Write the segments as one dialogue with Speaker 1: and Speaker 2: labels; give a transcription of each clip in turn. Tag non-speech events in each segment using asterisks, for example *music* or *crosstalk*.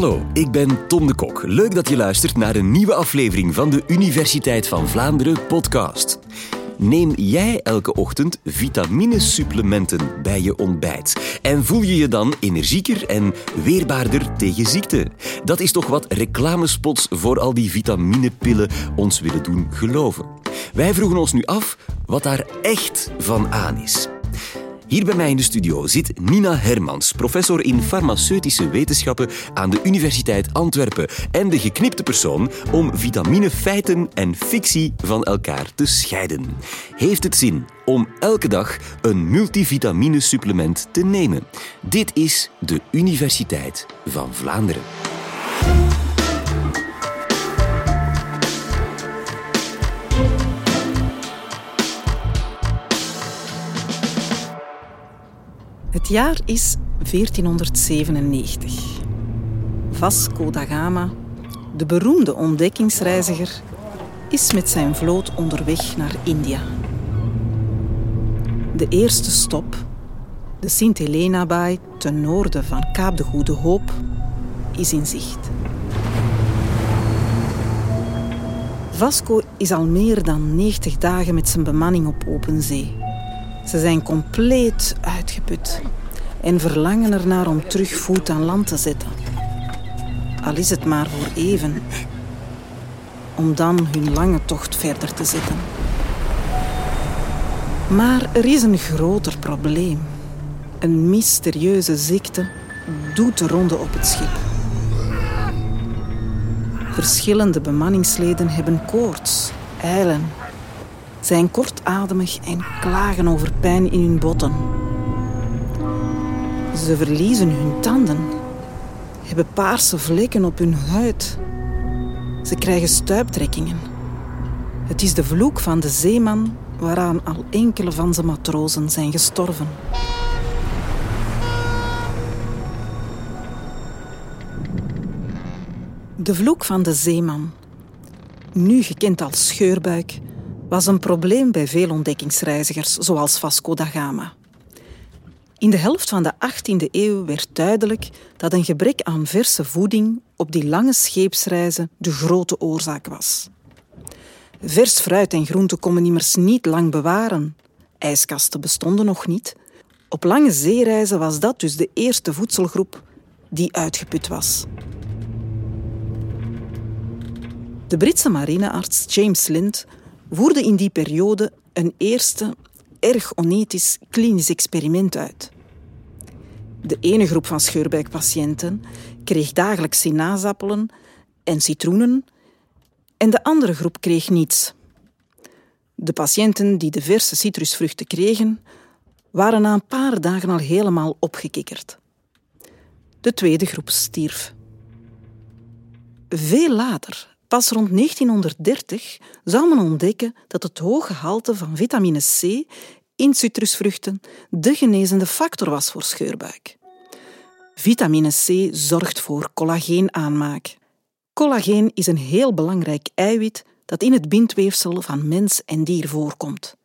Speaker 1: Hallo, ik ben Tom de Kok. Leuk dat je luistert naar een nieuwe aflevering van de Universiteit van Vlaanderen podcast. Neem jij elke ochtend vitaminesupplementen bij je ontbijt? En voel je je dan energieker en weerbaarder tegen ziekte? Dat is toch wat reclamespots voor al die vitaminepillen ons willen doen geloven. Wij vroegen ons nu af wat daar echt van aan is. Hier bij mij in de studio zit Nina Hermans, professor in farmaceutische wetenschappen aan de Universiteit Antwerpen en de geknipte persoon om vitaminefeiten en fictie van elkaar te scheiden. Heeft het zin om elke dag een multivitamine-supplement te nemen? Dit is de Universiteit van Vlaanderen.
Speaker 2: Het jaar is 1497. Vasco da Gama, de beroemde ontdekkingsreiziger, is met zijn vloot onderweg naar India. De eerste stop, de Sint Helena-baai ten noorden van Kaap de Goede Hoop, is in zicht. Vasco is al meer dan 90 dagen met zijn bemanning op open zee. Ze zijn compleet uitgeput en verlangen ernaar om terug voet aan land te zetten. Al is het maar voor even, om dan hun lange tocht verder te zetten. Maar er is een groter probleem. Een mysterieuze ziekte doet de ronde op het schip. Verschillende bemanningsleden hebben koorts, eilen zijn kortademig en klagen over pijn in hun botten. Ze verliezen hun tanden, hebben paarse vlekken op hun huid. Ze krijgen stuiptrekkingen. Het is de vloek van de zeeman waaraan al enkele van zijn matrozen zijn gestorven. De vloek van de zeeman, nu gekend als scheurbuik, was een probleem bij veel ontdekkingsreizigers, zoals Vasco da Gama. In de helft van de 18e eeuw werd duidelijk dat een gebrek aan verse voeding op die lange scheepsreizen de grote oorzaak was. Vers fruit en groenten konden immers niet lang bewaren. IJskasten bestonden nog niet. Op lange zeereizen was dat dus de eerste voedselgroep die uitgeput was. De Britse marinearts James Lind voerde in die periode een eerste, erg onethisch klinisch experiment uit. De ene groep van scheurbuikpatiënten kreeg dagelijks sinaasappelen en citroenen en de andere groep kreeg niets. De patiënten die de verse citrusvruchten kregen, waren na een paar dagen al helemaal opgekikkerd. De tweede groep stierf. Veel later Pas rond 1930 zou men ontdekken dat het hoge gehalte van vitamine C in citrusvruchten de genezende factor was voor scheurbuik. Vitamine C zorgt voor collageenaanmaak. Collageen is een heel belangrijk eiwit dat in het bindweefsel van mens en dier voorkomt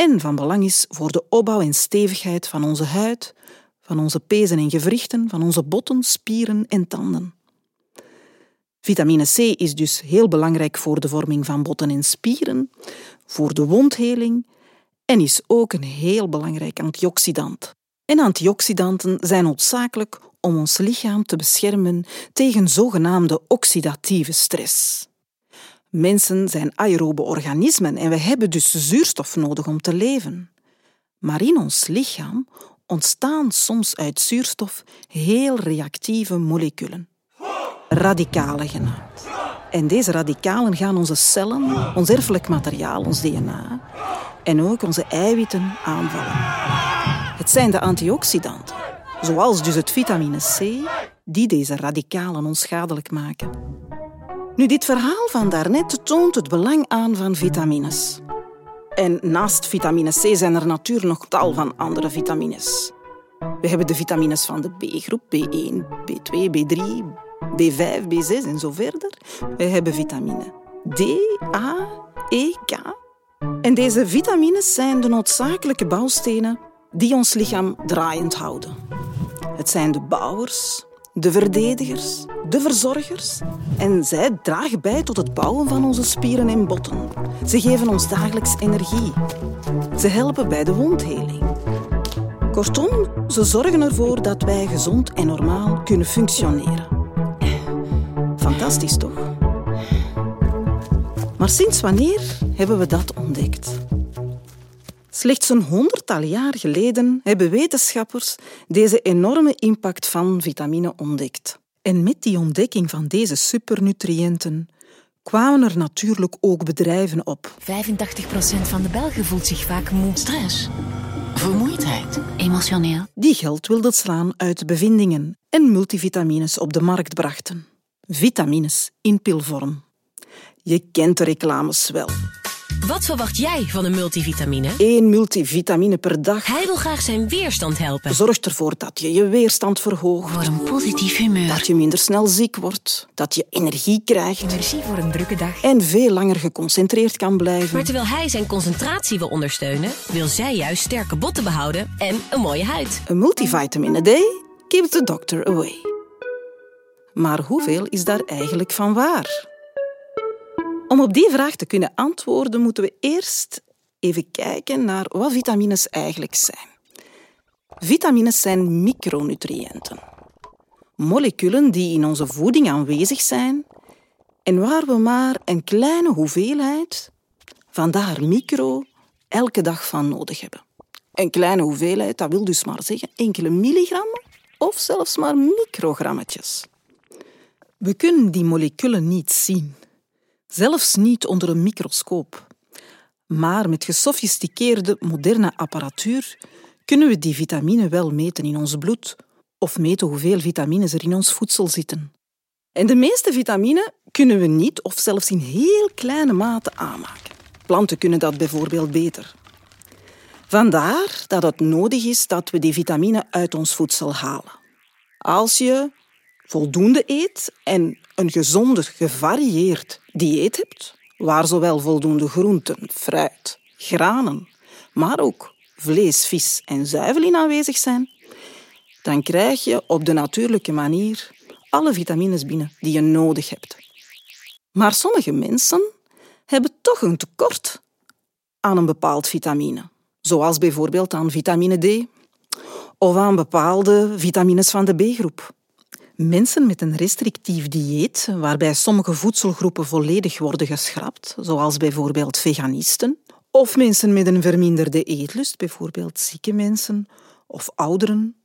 Speaker 2: en van belang is voor de opbouw en stevigheid van onze huid, van onze pezen en gewrichten, van onze botten, spieren en tanden. Vitamine C is dus heel belangrijk voor de vorming van botten en spieren, voor de wondheling en is ook een heel belangrijk antioxidant. En antioxidanten zijn noodzakelijk om ons lichaam te beschermen tegen zogenaamde oxidatieve stress. Mensen zijn aerobe organismen en we hebben dus zuurstof nodig om te leven. Maar in ons lichaam ontstaan soms uit zuurstof heel reactieve moleculen radicalen genaamd. En deze radicalen gaan onze cellen, ons erfelijk materiaal, ons DNA en ook onze eiwitten aanvallen. Het zijn de antioxidanten, zoals dus het vitamine C, die deze radicalen onschadelijk maken. Nu, dit verhaal van daarnet toont het belang aan van vitamines. En naast vitamine C zijn er natuurlijk nog tal van andere vitamines. We hebben de vitamines van de B-groep, B1, B2, B3, B5, B6 en zo verder. We hebben vitamine D, A, E, K. En deze vitamines zijn de noodzakelijke bouwstenen die ons lichaam draaiend houden. Het zijn de bouwers, de verdedigers, de verzorgers, en zij dragen bij tot het bouwen van onze spieren en botten. Ze geven ons dagelijks energie. Ze helpen bij de wondheling. Kortom, ze zorgen ervoor dat wij gezond en normaal kunnen functioneren. Fantastisch toch? Maar sinds wanneer hebben we dat ontdekt? Slechts een honderdtal jaar geleden hebben wetenschappers deze enorme impact van vitamine ontdekt. En met die ontdekking van deze supernutriënten kwamen er natuurlijk ook bedrijven op.
Speaker 3: 85% van de Belgen voelt zich vaak moe.
Speaker 4: Stress, vermoeidheid, emotioneel.
Speaker 2: Die geld wilden slaan uit bevindingen en multivitamines op de markt brachten. Vitamines in pilvorm. Je kent de reclames wel.
Speaker 3: Wat verwacht jij van een multivitamine?
Speaker 2: Eén multivitamine per dag
Speaker 3: Hij wil graag zijn weerstand helpen.
Speaker 2: zorgt ervoor dat je je weerstand verhoogt,
Speaker 4: Voor een positief humeur.
Speaker 2: dat je minder snel ziek wordt, dat je energie krijgt
Speaker 3: Energie voor een drukke dag.
Speaker 2: en veel langer geconcentreerd kan blijven.
Speaker 3: Maar terwijl hij zijn concentratie wil ondersteunen, wil zij juist sterke botten behouden en een mooie huid.
Speaker 2: Een multivitamine D keeps the doctor away. Maar hoeveel is daar eigenlijk van waar? Om op die vraag te kunnen antwoorden, moeten we eerst even kijken naar wat vitamines eigenlijk zijn. Vitamines zijn micronutriënten. Moleculen die in onze voeding aanwezig zijn en waar we maar een kleine hoeveelheid, vandaar micro, elke dag van nodig hebben. Een kleine hoeveelheid, dat wil dus maar zeggen enkele milligrammen of zelfs maar microgrammetjes. We kunnen die moleculen niet zien, zelfs niet onder een microscoop. Maar met gesofisticeerde moderne apparatuur kunnen we die vitamine wel meten in ons bloed of meten hoeveel vitamines er in ons voedsel zitten. En de meeste vitamine kunnen we niet of zelfs in heel kleine mate aanmaken. Planten kunnen dat bijvoorbeeld beter. Vandaar dat het nodig is dat we die vitamine uit ons voedsel halen. Als je voldoende eet en een gezonde, gevarieerd dieet hebt, waar zowel voldoende groenten, fruit, granen, maar ook vlees, vis en zuivel in aanwezig zijn, dan krijg je op de natuurlijke manier alle vitamines binnen die je nodig hebt. Maar sommige mensen hebben toch een tekort aan een bepaald vitamine, zoals bijvoorbeeld aan vitamine D of aan bepaalde vitamines van de B-groep. Mensen met een restrictief dieet, waarbij sommige voedselgroepen volledig worden geschrapt, zoals bijvoorbeeld veganisten, of mensen met een verminderde eetlust, bijvoorbeeld zieke mensen of ouderen.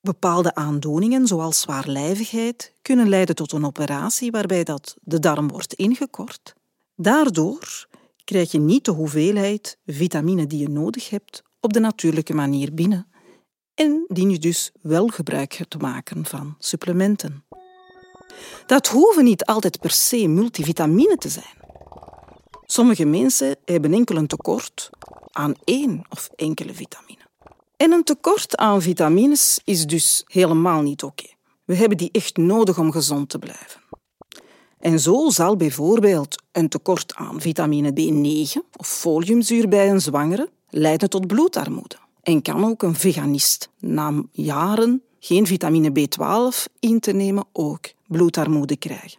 Speaker 2: Bepaalde aandoeningen, zoals zwaarlijvigheid, kunnen leiden tot een operatie waarbij dat de darm wordt ingekort. Daardoor krijg je niet de hoeveelheid vitamine die je nodig hebt op de natuurlijke manier binnen en dien je dus wel gebruik te maken van supplementen. Dat hoeven niet altijd per se multivitamine te zijn. Sommige mensen hebben enkel een tekort aan één of enkele vitamine. En een tekort aan vitamines is dus helemaal niet oké. We hebben die echt nodig om gezond te blijven. En zo zal bijvoorbeeld een tekort aan vitamine B9 of foliumzuur bij een zwangere leiden tot bloedarmoede. En kan ook een veganist na jaren geen vitamine B12 in te nemen ook bloedarmoede krijgen.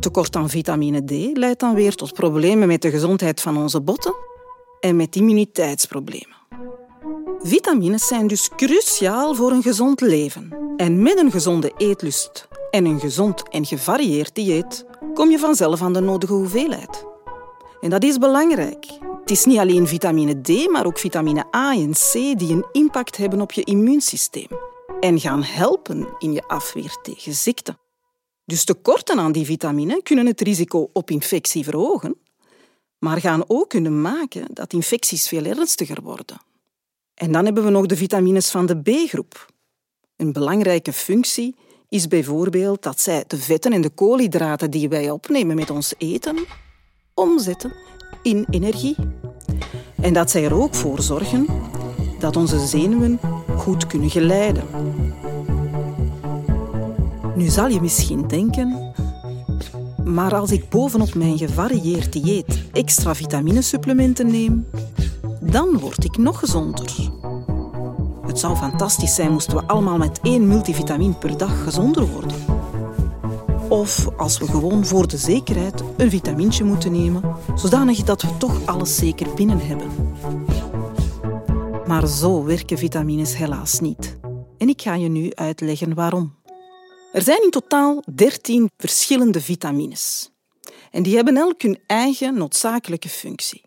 Speaker 2: Tekort aan vitamine D leidt dan weer tot problemen met de gezondheid van onze botten en met immuniteitsproblemen. Vitamines zijn dus cruciaal voor een gezond leven. En met een gezonde eetlust en een gezond en gevarieerd dieet kom je vanzelf aan de nodige hoeveelheid. En dat is belangrijk. Het is niet alleen vitamine D, maar ook vitamine A en C die een impact hebben op je immuunsysteem en gaan helpen in je afweer tegen ziekten. Dus tekorten aan die vitamine kunnen het risico op infectie verhogen, maar gaan ook kunnen maken dat infecties veel ernstiger worden. En dan hebben we nog de vitamines van de B-groep. Een belangrijke functie is bijvoorbeeld dat zij de vetten en de koolhydraten die wij opnemen met ons eten omzetten in energie. En dat zij er ook voor zorgen dat onze zenuwen goed kunnen geleiden. Nu zal je misschien denken, maar als ik bovenop mijn gevarieerd dieet extra vitaminesupplementen neem, dan word ik nog gezonder. Het zou fantastisch zijn moesten we allemaal met één multivitamine per dag gezonder worden. Of als we gewoon voor de zekerheid een vitamintje moeten nemen, zodanig dat we toch alles zeker binnen hebben. Maar zo werken vitamines helaas niet. En ik ga je nu uitleggen waarom. Er zijn in totaal 13 verschillende vitamines. En die hebben elk hun eigen noodzakelijke functie.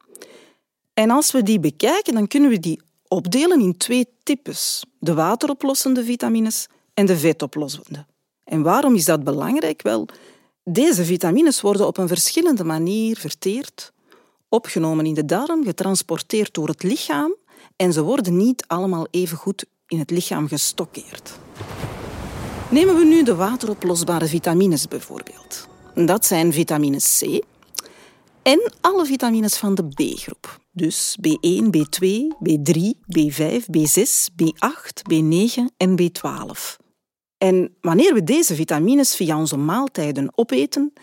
Speaker 2: En als we die bekijken, dan kunnen we die opdelen in twee types: de wateroplossende vitamines en de vetoplossende. En waarom is dat belangrijk? Wel, deze vitamines worden op een verschillende manier verteerd, opgenomen in de darm, getransporteerd door het lichaam en ze worden niet allemaal even goed in het lichaam gestockeerd. Nemen we nu de wateroplosbare vitamines bijvoorbeeld. Dat zijn vitamine C en alle vitamines van de B-groep. Dus B1, B2, B3, B5, B6, B8, B9 en B12. En wanneer we deze vitamines via onze maaltijden opeten,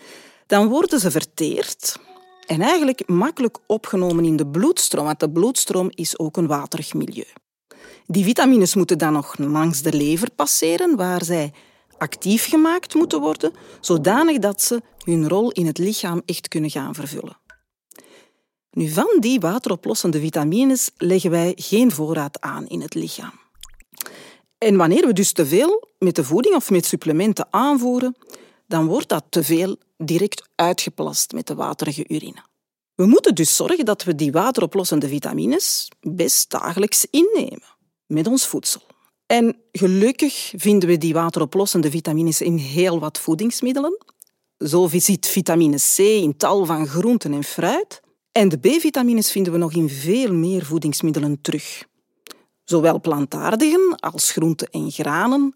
Speaker 2: dan worden ze verteerd en eigenlijk makkelijk opgenomen in de bloedstroom, want de bloedstroom is ook een waterig milieu. Die vitamines moeten dan nog langs de lever passeren, waar zij actief gemaakt moeten worden, zodanig dat ze hun rol in het lichaam echt kunnen gaan vervullen. Nu, van die wateroplossende vitamines leggen wij geen voorraad aan in het lichaam. En wanneer we dus te veel met de voeding of met supplementen aanvoeren, dan wordt dat te veel direct uitgeplast met de waterige urine. We moeten dus zorgen dat we die wateroplossende vitamines best dagelijks innemen met ons voedsel. En gelukkig vinden we die wateroplossende vitamines in heel wat voedingsmiddelen. Zo zit vitamine C in tal van groenten en fruit. En de B-vitamines vinden we nog in veel meer voedingsmiddelen terug. Zowel plantaardigen als groenten en granen,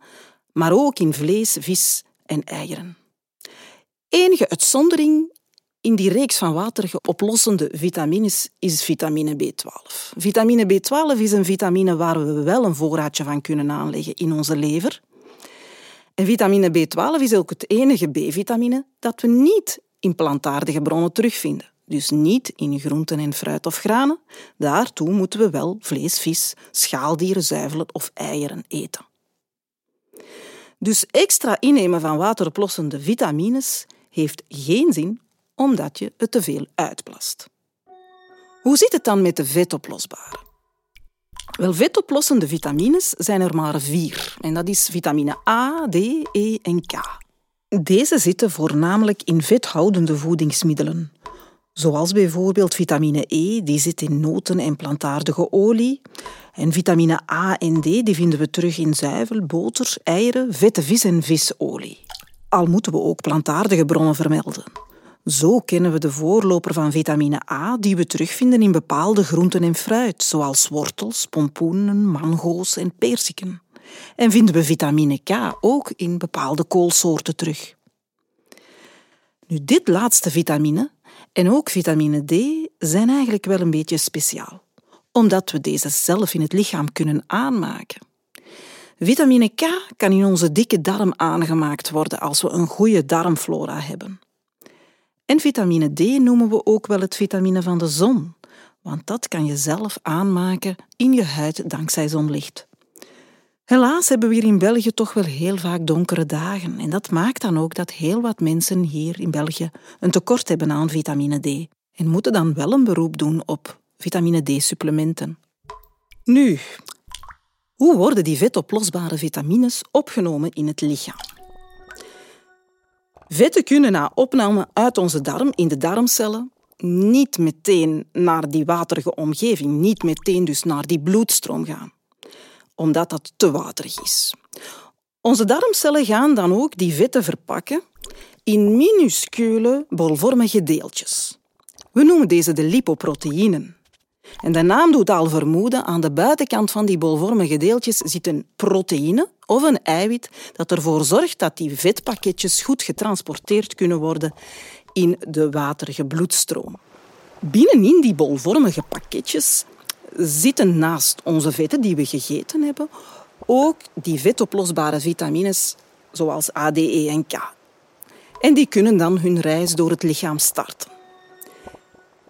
Speaker 2: maar ook in vlees, vis en eieren. Enige uitzondering in die reeks van waterige oplossende vitamines is vitamine B12. Vitamine B12 is een vitamine waar we wel een voorraadje van kunnen aanleggen in onze lever. En vitamine B12 is ook het enige B-vitamine dat we niet in plantaardige bronnen terugvinden. Dus niet in groenten en fruit of granen. Daartoe moeten we wel vlees, vis, schaaldieren, zuivelen of eieren eten. Dus extra innemen van wateroplossende vitamines heeft geen zin omdat je het te veel uitplast. Hoe zit het dan met de vetoplosbare? Wel, vetoplossende vitamines zijn er maar vier. En dat is vitamine A, D, E en K. Deze zitten voornamelijk in vethoudende voedingsmiddelen. Zoals bijvoorbeeld vitamine E, die zit in noten en plantaardige olie. En vitamine A en D die vinden we terug in zuivel, boter, eieren, vette vis en visolie. Al moeten we ook plantaardige bronnen vermelden. Zo kennen we de voorloper van vitamine A die we terugvinden in bepaalde groenten en fruit, zoals wortels, pompoenen, mango's en persiken. En vinden we vitamine K ook in bepaalde koolsoorten terug. Nu, dit laatste vitamine en ook vitamine D zijn eigenlijk wel een beetje speciaal, omdat we deze zelf in het lichaam kunnen aanmaken. Vitamine K kan in onze dikke darm aangemaakt worden als we een goede darmflora hebben. En vitamine D noemen we ook wel het vitamine van de zon, want dat kan je zelf aanmaken in je huid dankzij zonlicht. Helaas hebben we hier in België toch wel heel vaak donkere dagen en dat maakt dan ook dat heel wat mensen hier in België een tekort hebben aan vitamine D en moeten dan wel een beroep doen op vitamine D-supplementen. Nu, hoe worden die vetoplosbare vitamines opgenomen in het lichaam? Vetten kunnen na opname uit onze darm in de darmcellen niet meteen naar die waterige omgeving, niet meteen dus naar die bloedstroom gaan, omdat dat te waterig is. Onze darmcellen gaan dan ook die vetten verpakken in minuscule bolvormige deeltjes. We noemen deze de lipoproteïnen. En de naam doet al vermoeden, aan de buitenkant van die bolvormige deeltjes zit een proteïne of een eiwit dat ervoor zorgt dat die vetpakketjes goed getransporteerd kunnen worden in de waterige bloedstroom. Binnenin die bolvormige pakketjes zitten naast onze vetten die we gegeten hebben ook die vetoplosbare vitamines zoals A, D, E en K. En die kunnen dan hun reis door het lichaam starten.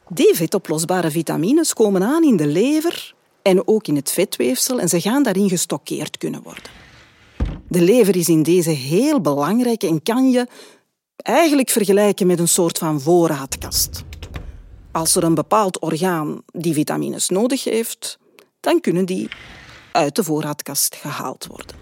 Speaker 2: Die vetoplosbare vitamines komen aan in de lever en ook in het vetweefsel en ze gaan daarin gestockeerd kunnen worden. De lever is in deze heel belangrijk en kan je eigenlijk vergelijken met een soort van voorraadkast. Als er een bepaald orgaan die vitamines nodig heeft, dan kunnen die uit de voorraadkast gehaald worden.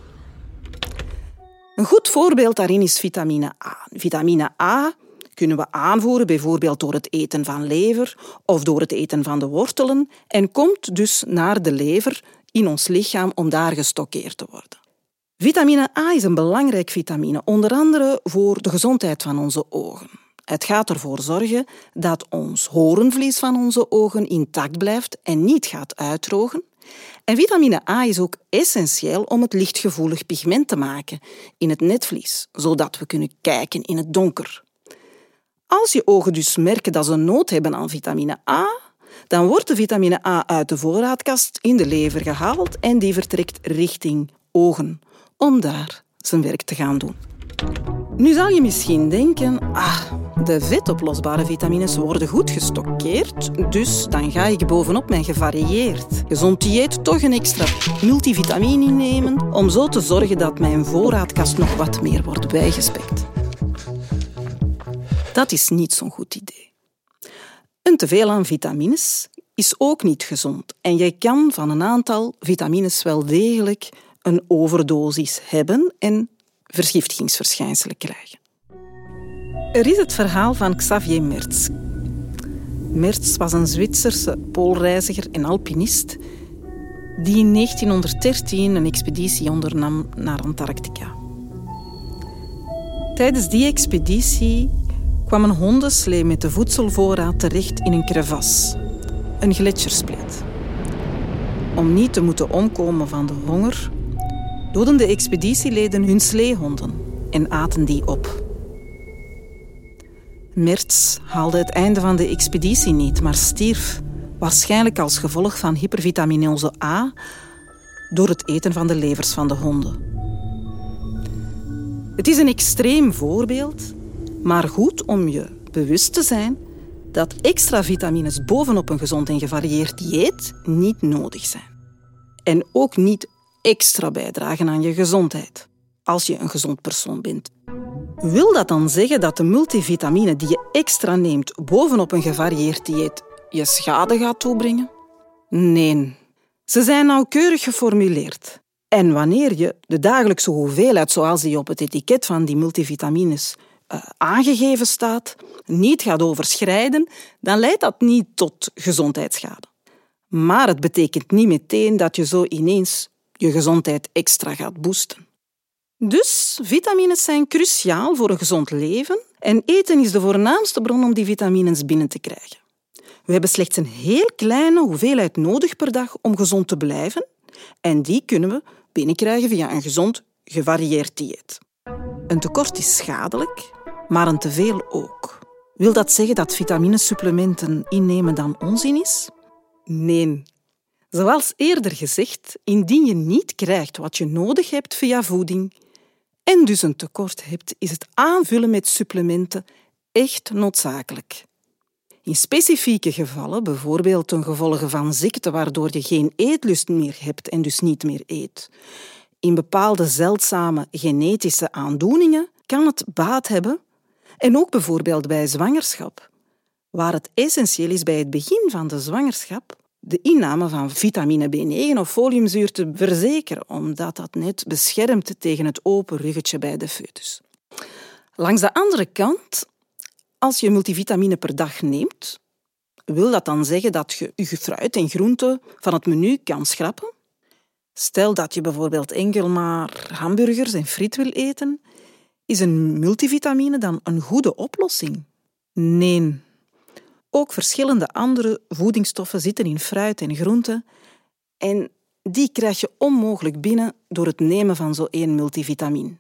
Speaker 2: Een goed voorbeeld daarin is vitamine A. Vitamine A kunnen we aanvoeren bijvoorbeeld door het eten van lever of door het eten van de wortelen en komt dus naar de lever in ons lichaam om daar gestockeerd te worden. Vitamine A is een belangrijk vitamine, onder andere voor de gezondheid van onze ogen. Het gaat ervoor zorgen dat ons horenvlies van onze ogen intact blijft en niet gaat uitdrogen. En vitamine A is ook essentieel om het lichtgevoelig pigment te maken in het netvlies, zodat we kunnen kijken in het donker. Als je ogen dus merken dat ze nood hebben aan vitamine A, dan wordt de vitamine A uit de voorraadkast in de lever gehaald en die vertrekt richting ogen, om daar zijn werk te gaan doen. Nu zal je misschien denken, ah, de vetoplosbare vitamines worden goed gestockeerd, dus dan ga ik bovenop mijn gevarieerd gezond dieet toch een extra multivitamine innemen om zo te zorgen dat mijn voorraadkast nog wat meer wordt bijgespekt. Dat is niet zo'n goed idee. Een teveel aan vitamines is ook niet gezond en je kan van een aantal vitamines wel degelijk een overdosis hebben en vergiftigingsverschijnselen krijgen. Er is het verhaal van Xavier Mertz. Mertz was een Zwitserse poolreiziger en alpinist die in 1913 een expeditie ondernam naar Antarctica. Tijdens die expeditie kwam een hondenslee met de voedselvoorraad terecht in een crevasse, een gletsjerspleet. Om niet te moeten omkomen van de honger, doden de expeditieleden hun sleehonden en aten die op. Mertz haalde het einde van de expeditie niet, maar stierf, waarschijnlijk als gevolg van hypervitaminose A door het eten van de levers van de honden. Het is een extreem voorbeeld, maar goed om je bewust te zijn dat extra vitamines bovenop een gezond en gevarieerd dieet niet nodig zijn. En ook niet extra bijdragen aan je gezondheid, als je een gezond persoon bent. Wil dat dan zeggen dat de multivitamine die je extra neemt bovenop een gevarieerd dieet je schade gaat toebrengen? Nee. Ze zijn nauwkeurig geformuleerd. En wanneer je de dagelijkse hoeveelheid, zoals die op het etiket van die multivitamines uh, aangegeven staat, niet gaat overschrijden, dan leidt dat niet tot gezondheidsschade. Maar het betekent niet meteen dat je zo ineens je gezondheid extra gaat boosten. Dus vitamines zijn cruciaal voor een gezond leven en eten is de voornaamste bron om die vitamines binnen te krijgen. We hebben slechts een heel kleine hoeveelheid nodig per dag om gezond te blijven en die kunnen we binnenkrijgen via een gezond, gevarieerd dieet. Een tekort is schadelijk, maar een teveel ook. Wil dat zeggen dat vitaminesupplementen innemen dan onzin is? Nee, Zoals eerder gezegd, indien je niet krijgt wat je nodig hebt via voeding en dus een tekort hebt, is het aanvullen met supplementen echt noodzakelijk. In specifieke gevallen, bijvoorbeeld ten gevolge van ziekte waardoor je geen eetlust meer hebt en dus niet meer eet, in bepaalde zeldzame genetische aandoeningen, kan het baat hebben en ook bijvoorbeeld bij zwangerschap, waar het essentieel is bij het begin van de zwangerschap de inname van vitamine B9 of foliumzuur te verzekeren, omdat dat net beschermt tegen het open ruggetje bij de foetus. Langs de andere kant, als je multivitamine per dag neemt, wil dat dan zeggen dat je je fruit en groenten van het menu kan schrappen? Stel dat je bijvoorbeeld enkel maar hamburgers en friet wil eten, is een multivitamine dan een goede oplossing? Nee, ook verschillende andere voedingsstoffen zitten in fruit en groenten en die krijg je onmogelijk binnen door het nemen van zo één multivitamine.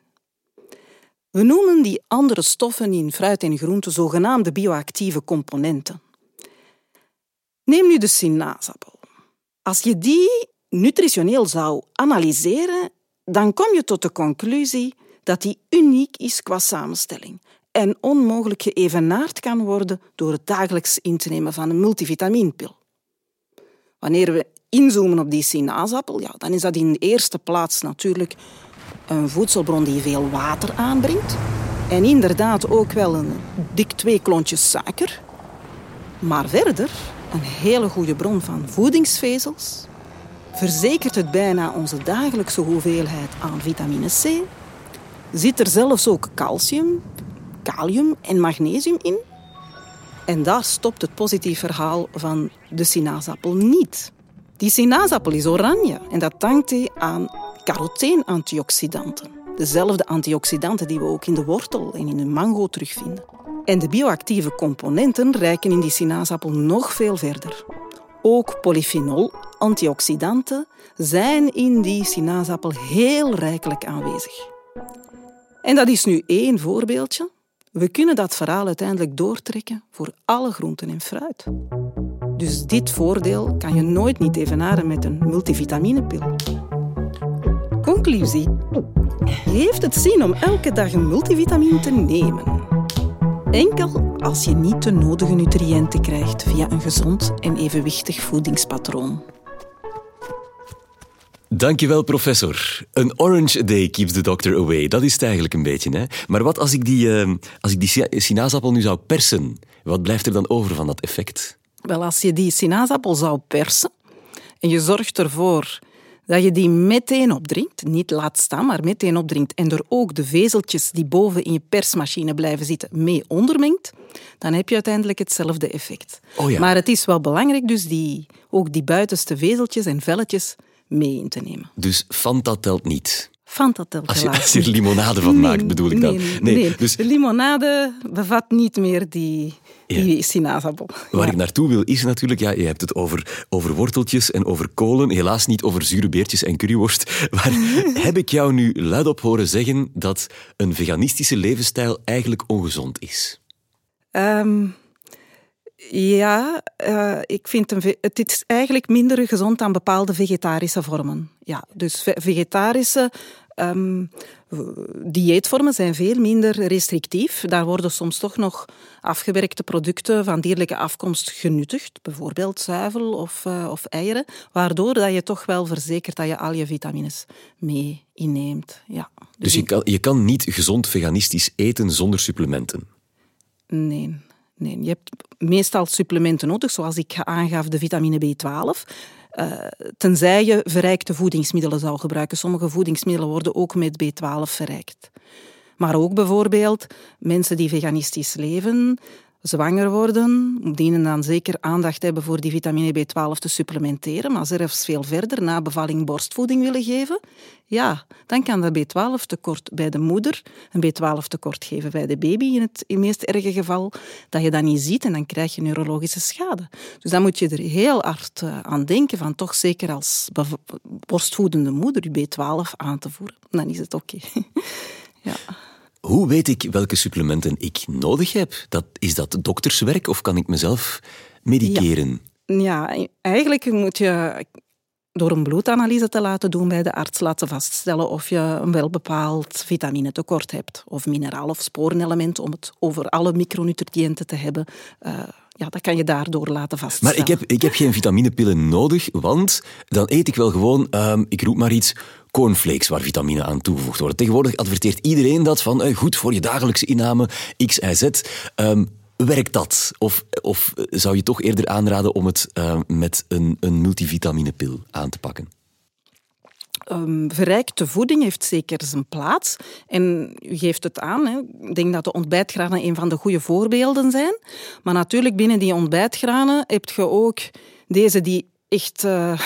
Speaker 2: We noemen die andere stoffen in fruit en groenten zogenaamde bioactieve componenten. Neem nu de sinaasappel. Als je die nutritioneel zou analyseren, dan kom je tot de conclusie dat die uniek is qua samenstelling en onmogelijk geëvenaard kan worden door het dagelijks in te nemen van een multivitaminepil. Wanneer we inzoomen op die sinaasappel, ja, dan is dat in de eerste plaats natuurlijk een voedselbron die veel water aanbrengt. En inderdaad ook wel een dik twee klontjes suiker. Maar verder een hele goede bron van voedingsvezels. Verzekert het bijna onze dagelijkse hoeveelheid aan vitamine C. Zit er zelfs ook calcium, kalium en magnesium in. En daar stopt het positief verhaal van de sinaasappel niet. Die sinaasappel is oranje en dat dankt hij aan caroteenantioxidanten. Dezelfde antioxidanten die we ook in de wortel en in de mango terugvinden. En de bioactieve componenten reiken in die sinaasappel nog veel verder. Ook polyphenol, antioxidanten, zijn in die sinaasappel heel rijkelijk aanwezig. En dat is nu één voorbeeldje. We kunnen dat verhaal uiteindelijk doortrekken voor alle groenten en fruit. Dus dit voordeel kan je nooit niet evenaren met een multivitaminepil. Conclusie. Heeft het zin om elke dag een multivitamine te nemen? Enkel als je niet de nodige nutriënten krijgt via een gezond en evenwichtig voedingspatroon.
Speaker 1: Dankjewel, professor. Een orange a day keeps the doctor away. Dat is het eigenlijk een beetje. Hè? Maar wat als ik die, uh, als ik die sinaasappel nu zou persen? Wat blijft er dan over van dat effect?
Speaker 2: Wel, als je die sinaasappel zou persen en je zorgt ervoor dat je die meteen opdrinkt, niet laat staan, maar meteen opdrinkt en er ook de vezeltjes die boven in je persmachine blijven zitten mee ondermengt, dan heb je uiteindelijk hetzelfde effect.
Speaker 1: Oh ja.
Speaker 2: Maar het is wel belangrijk dus die, ook die buitenste vezeltjes en velletjes mee in te nemen.
Speaker 1: Dus Fanta telt niet?
Speaker 2: Fanta telt
Speaker 1: als je, als je er limonade van maakt, bedoel ik dan?
Speaker 2: Nee, nee, nee. Dus... de limonade bevat niet meer die, die ja. sinaasappel.
Speaker 1: Waar ja. ik naartoe wil is natuurlijk, ja, je hebt het over, over worteltjes en over kolen, helaas niet over zure beertjes en curryworst. *laughs* Maar heb ik jou nu luidop horen zeggen dat een veganistische levensstijl eigenlijk ongezond is?
Speaker 2: Um, ja, uh, ik vind een, het is eigenlijk minder gezond dan bepaalde vegetarische vormen. Ja, dus vegetarische um, dieetvormen zijn veel minder restrictief. Daar worden soms toch nog afgewerkte producten van dierlijke afkomst genuttigd, bijvoorbeeld zuivel of, uh, of eieren, waardoor dat je toch wel verzekert dat je al je vitamines mee inneemt. Ja.
Speaker 1: Dus, dus je, kan, je kan niet gezond veganistisch eten zonder supplementen?
Speaker 2: Nee. Nee, je hebt meestal supplementen nodig, zoals ik aangaf, de vitamine B12. Uh, tenzij je verrijkte voedingsmiddelen zou gebruiken. Sommige voedingsmiddelen worden ook met B12 verrijkt. Maar ook bijvoorbeeld mensen die veganistisch leven, zwanger worden, dienen dan zeker aandacht hebben voor die vitamine B12 te supplementeren, maar zelfs veel verder na bevalling borstvoeding willen geven, ja, dan kan dat B12 tekort bij de moeder een B12 tekort geven bij de baby in het, meest erge geval, dat je dat niet ziet en dan krijg je neurologische schade. Dus dan moet je er heel hard eh, aan denken van toch zeker als borstvoedende moeder je B12 aan te voeren. Dan is het oké. *laughs* ja.
Speaker 1: Hoe weet ik welke supplementen ik nodig heb? Dat, is dat dokterswerk of kan ik mezelf mediceren?
Speaker 2: Ja, eigenlijk moet je door een bloedanalyse te laten doen bij de arts laten vaststellen of je een welbepaald vitaminetekort hebt. Of mineraal- of sporenelement, om het over alle micronutriënten te hebben. Uh, ja, dat kan je daardoor laten vaststellen.
Speaker 1: Maar ik heb, ik heb geen vitaminepillen nodig, want dan eet ik wel gewoon, um, ik roep maar iets, cornflakes waar vitamine aan toegevoegd worden. Tegenwoordig adverteert iedereen dat van uh, goed voor je dagelijkse inname X, Y, Z. Um, werkt dat? Of, of zou je toch eerder aanraden om het uh, met een, een multivitaminepil aan te pakken?
Speaker 2: Um, verrijkte voeding heeft zeker zijn plaats. En u geeft het aan. Hè. Ik denk dat de ontbijtgranen een van de goede voorbeelden zijn. Maar natuurlijk, binnen die ontbijtgranen heb je ook deze die echt... Uh, *laughs*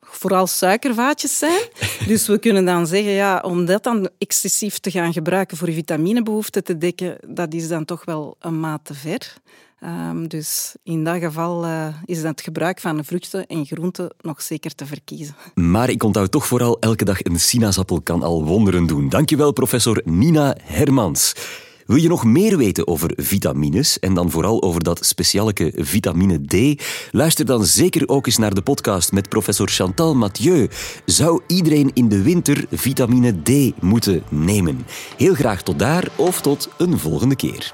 Speaker 2: vooral suikervaatjes zijn. Dus we kunnen dan zeggen, ja, om dat dan excessief te gaan gebruiken voor je vitaminebehoeften te dekken, dat is dan toch wel een maat te ver. Um, dus in dat geval uh, is het gebruik van vruchten en groenten nog zeker te verkiezen.
Speaker 1: Maar ik onthoud toch vooral elke dag een sinaasappel kan al wonderen doen. Dankjewel, professor Nina Hermans. Wil je nog meer weten over vitamines en dan vooral over dat specialeke vitamine D? Luister dan zeker ook eens naar de podcast met professor Chantal Mathieu. Zou iedereen in de winter vitamine D moeten nemen? Heel graag tot daar of tot een volgende keer.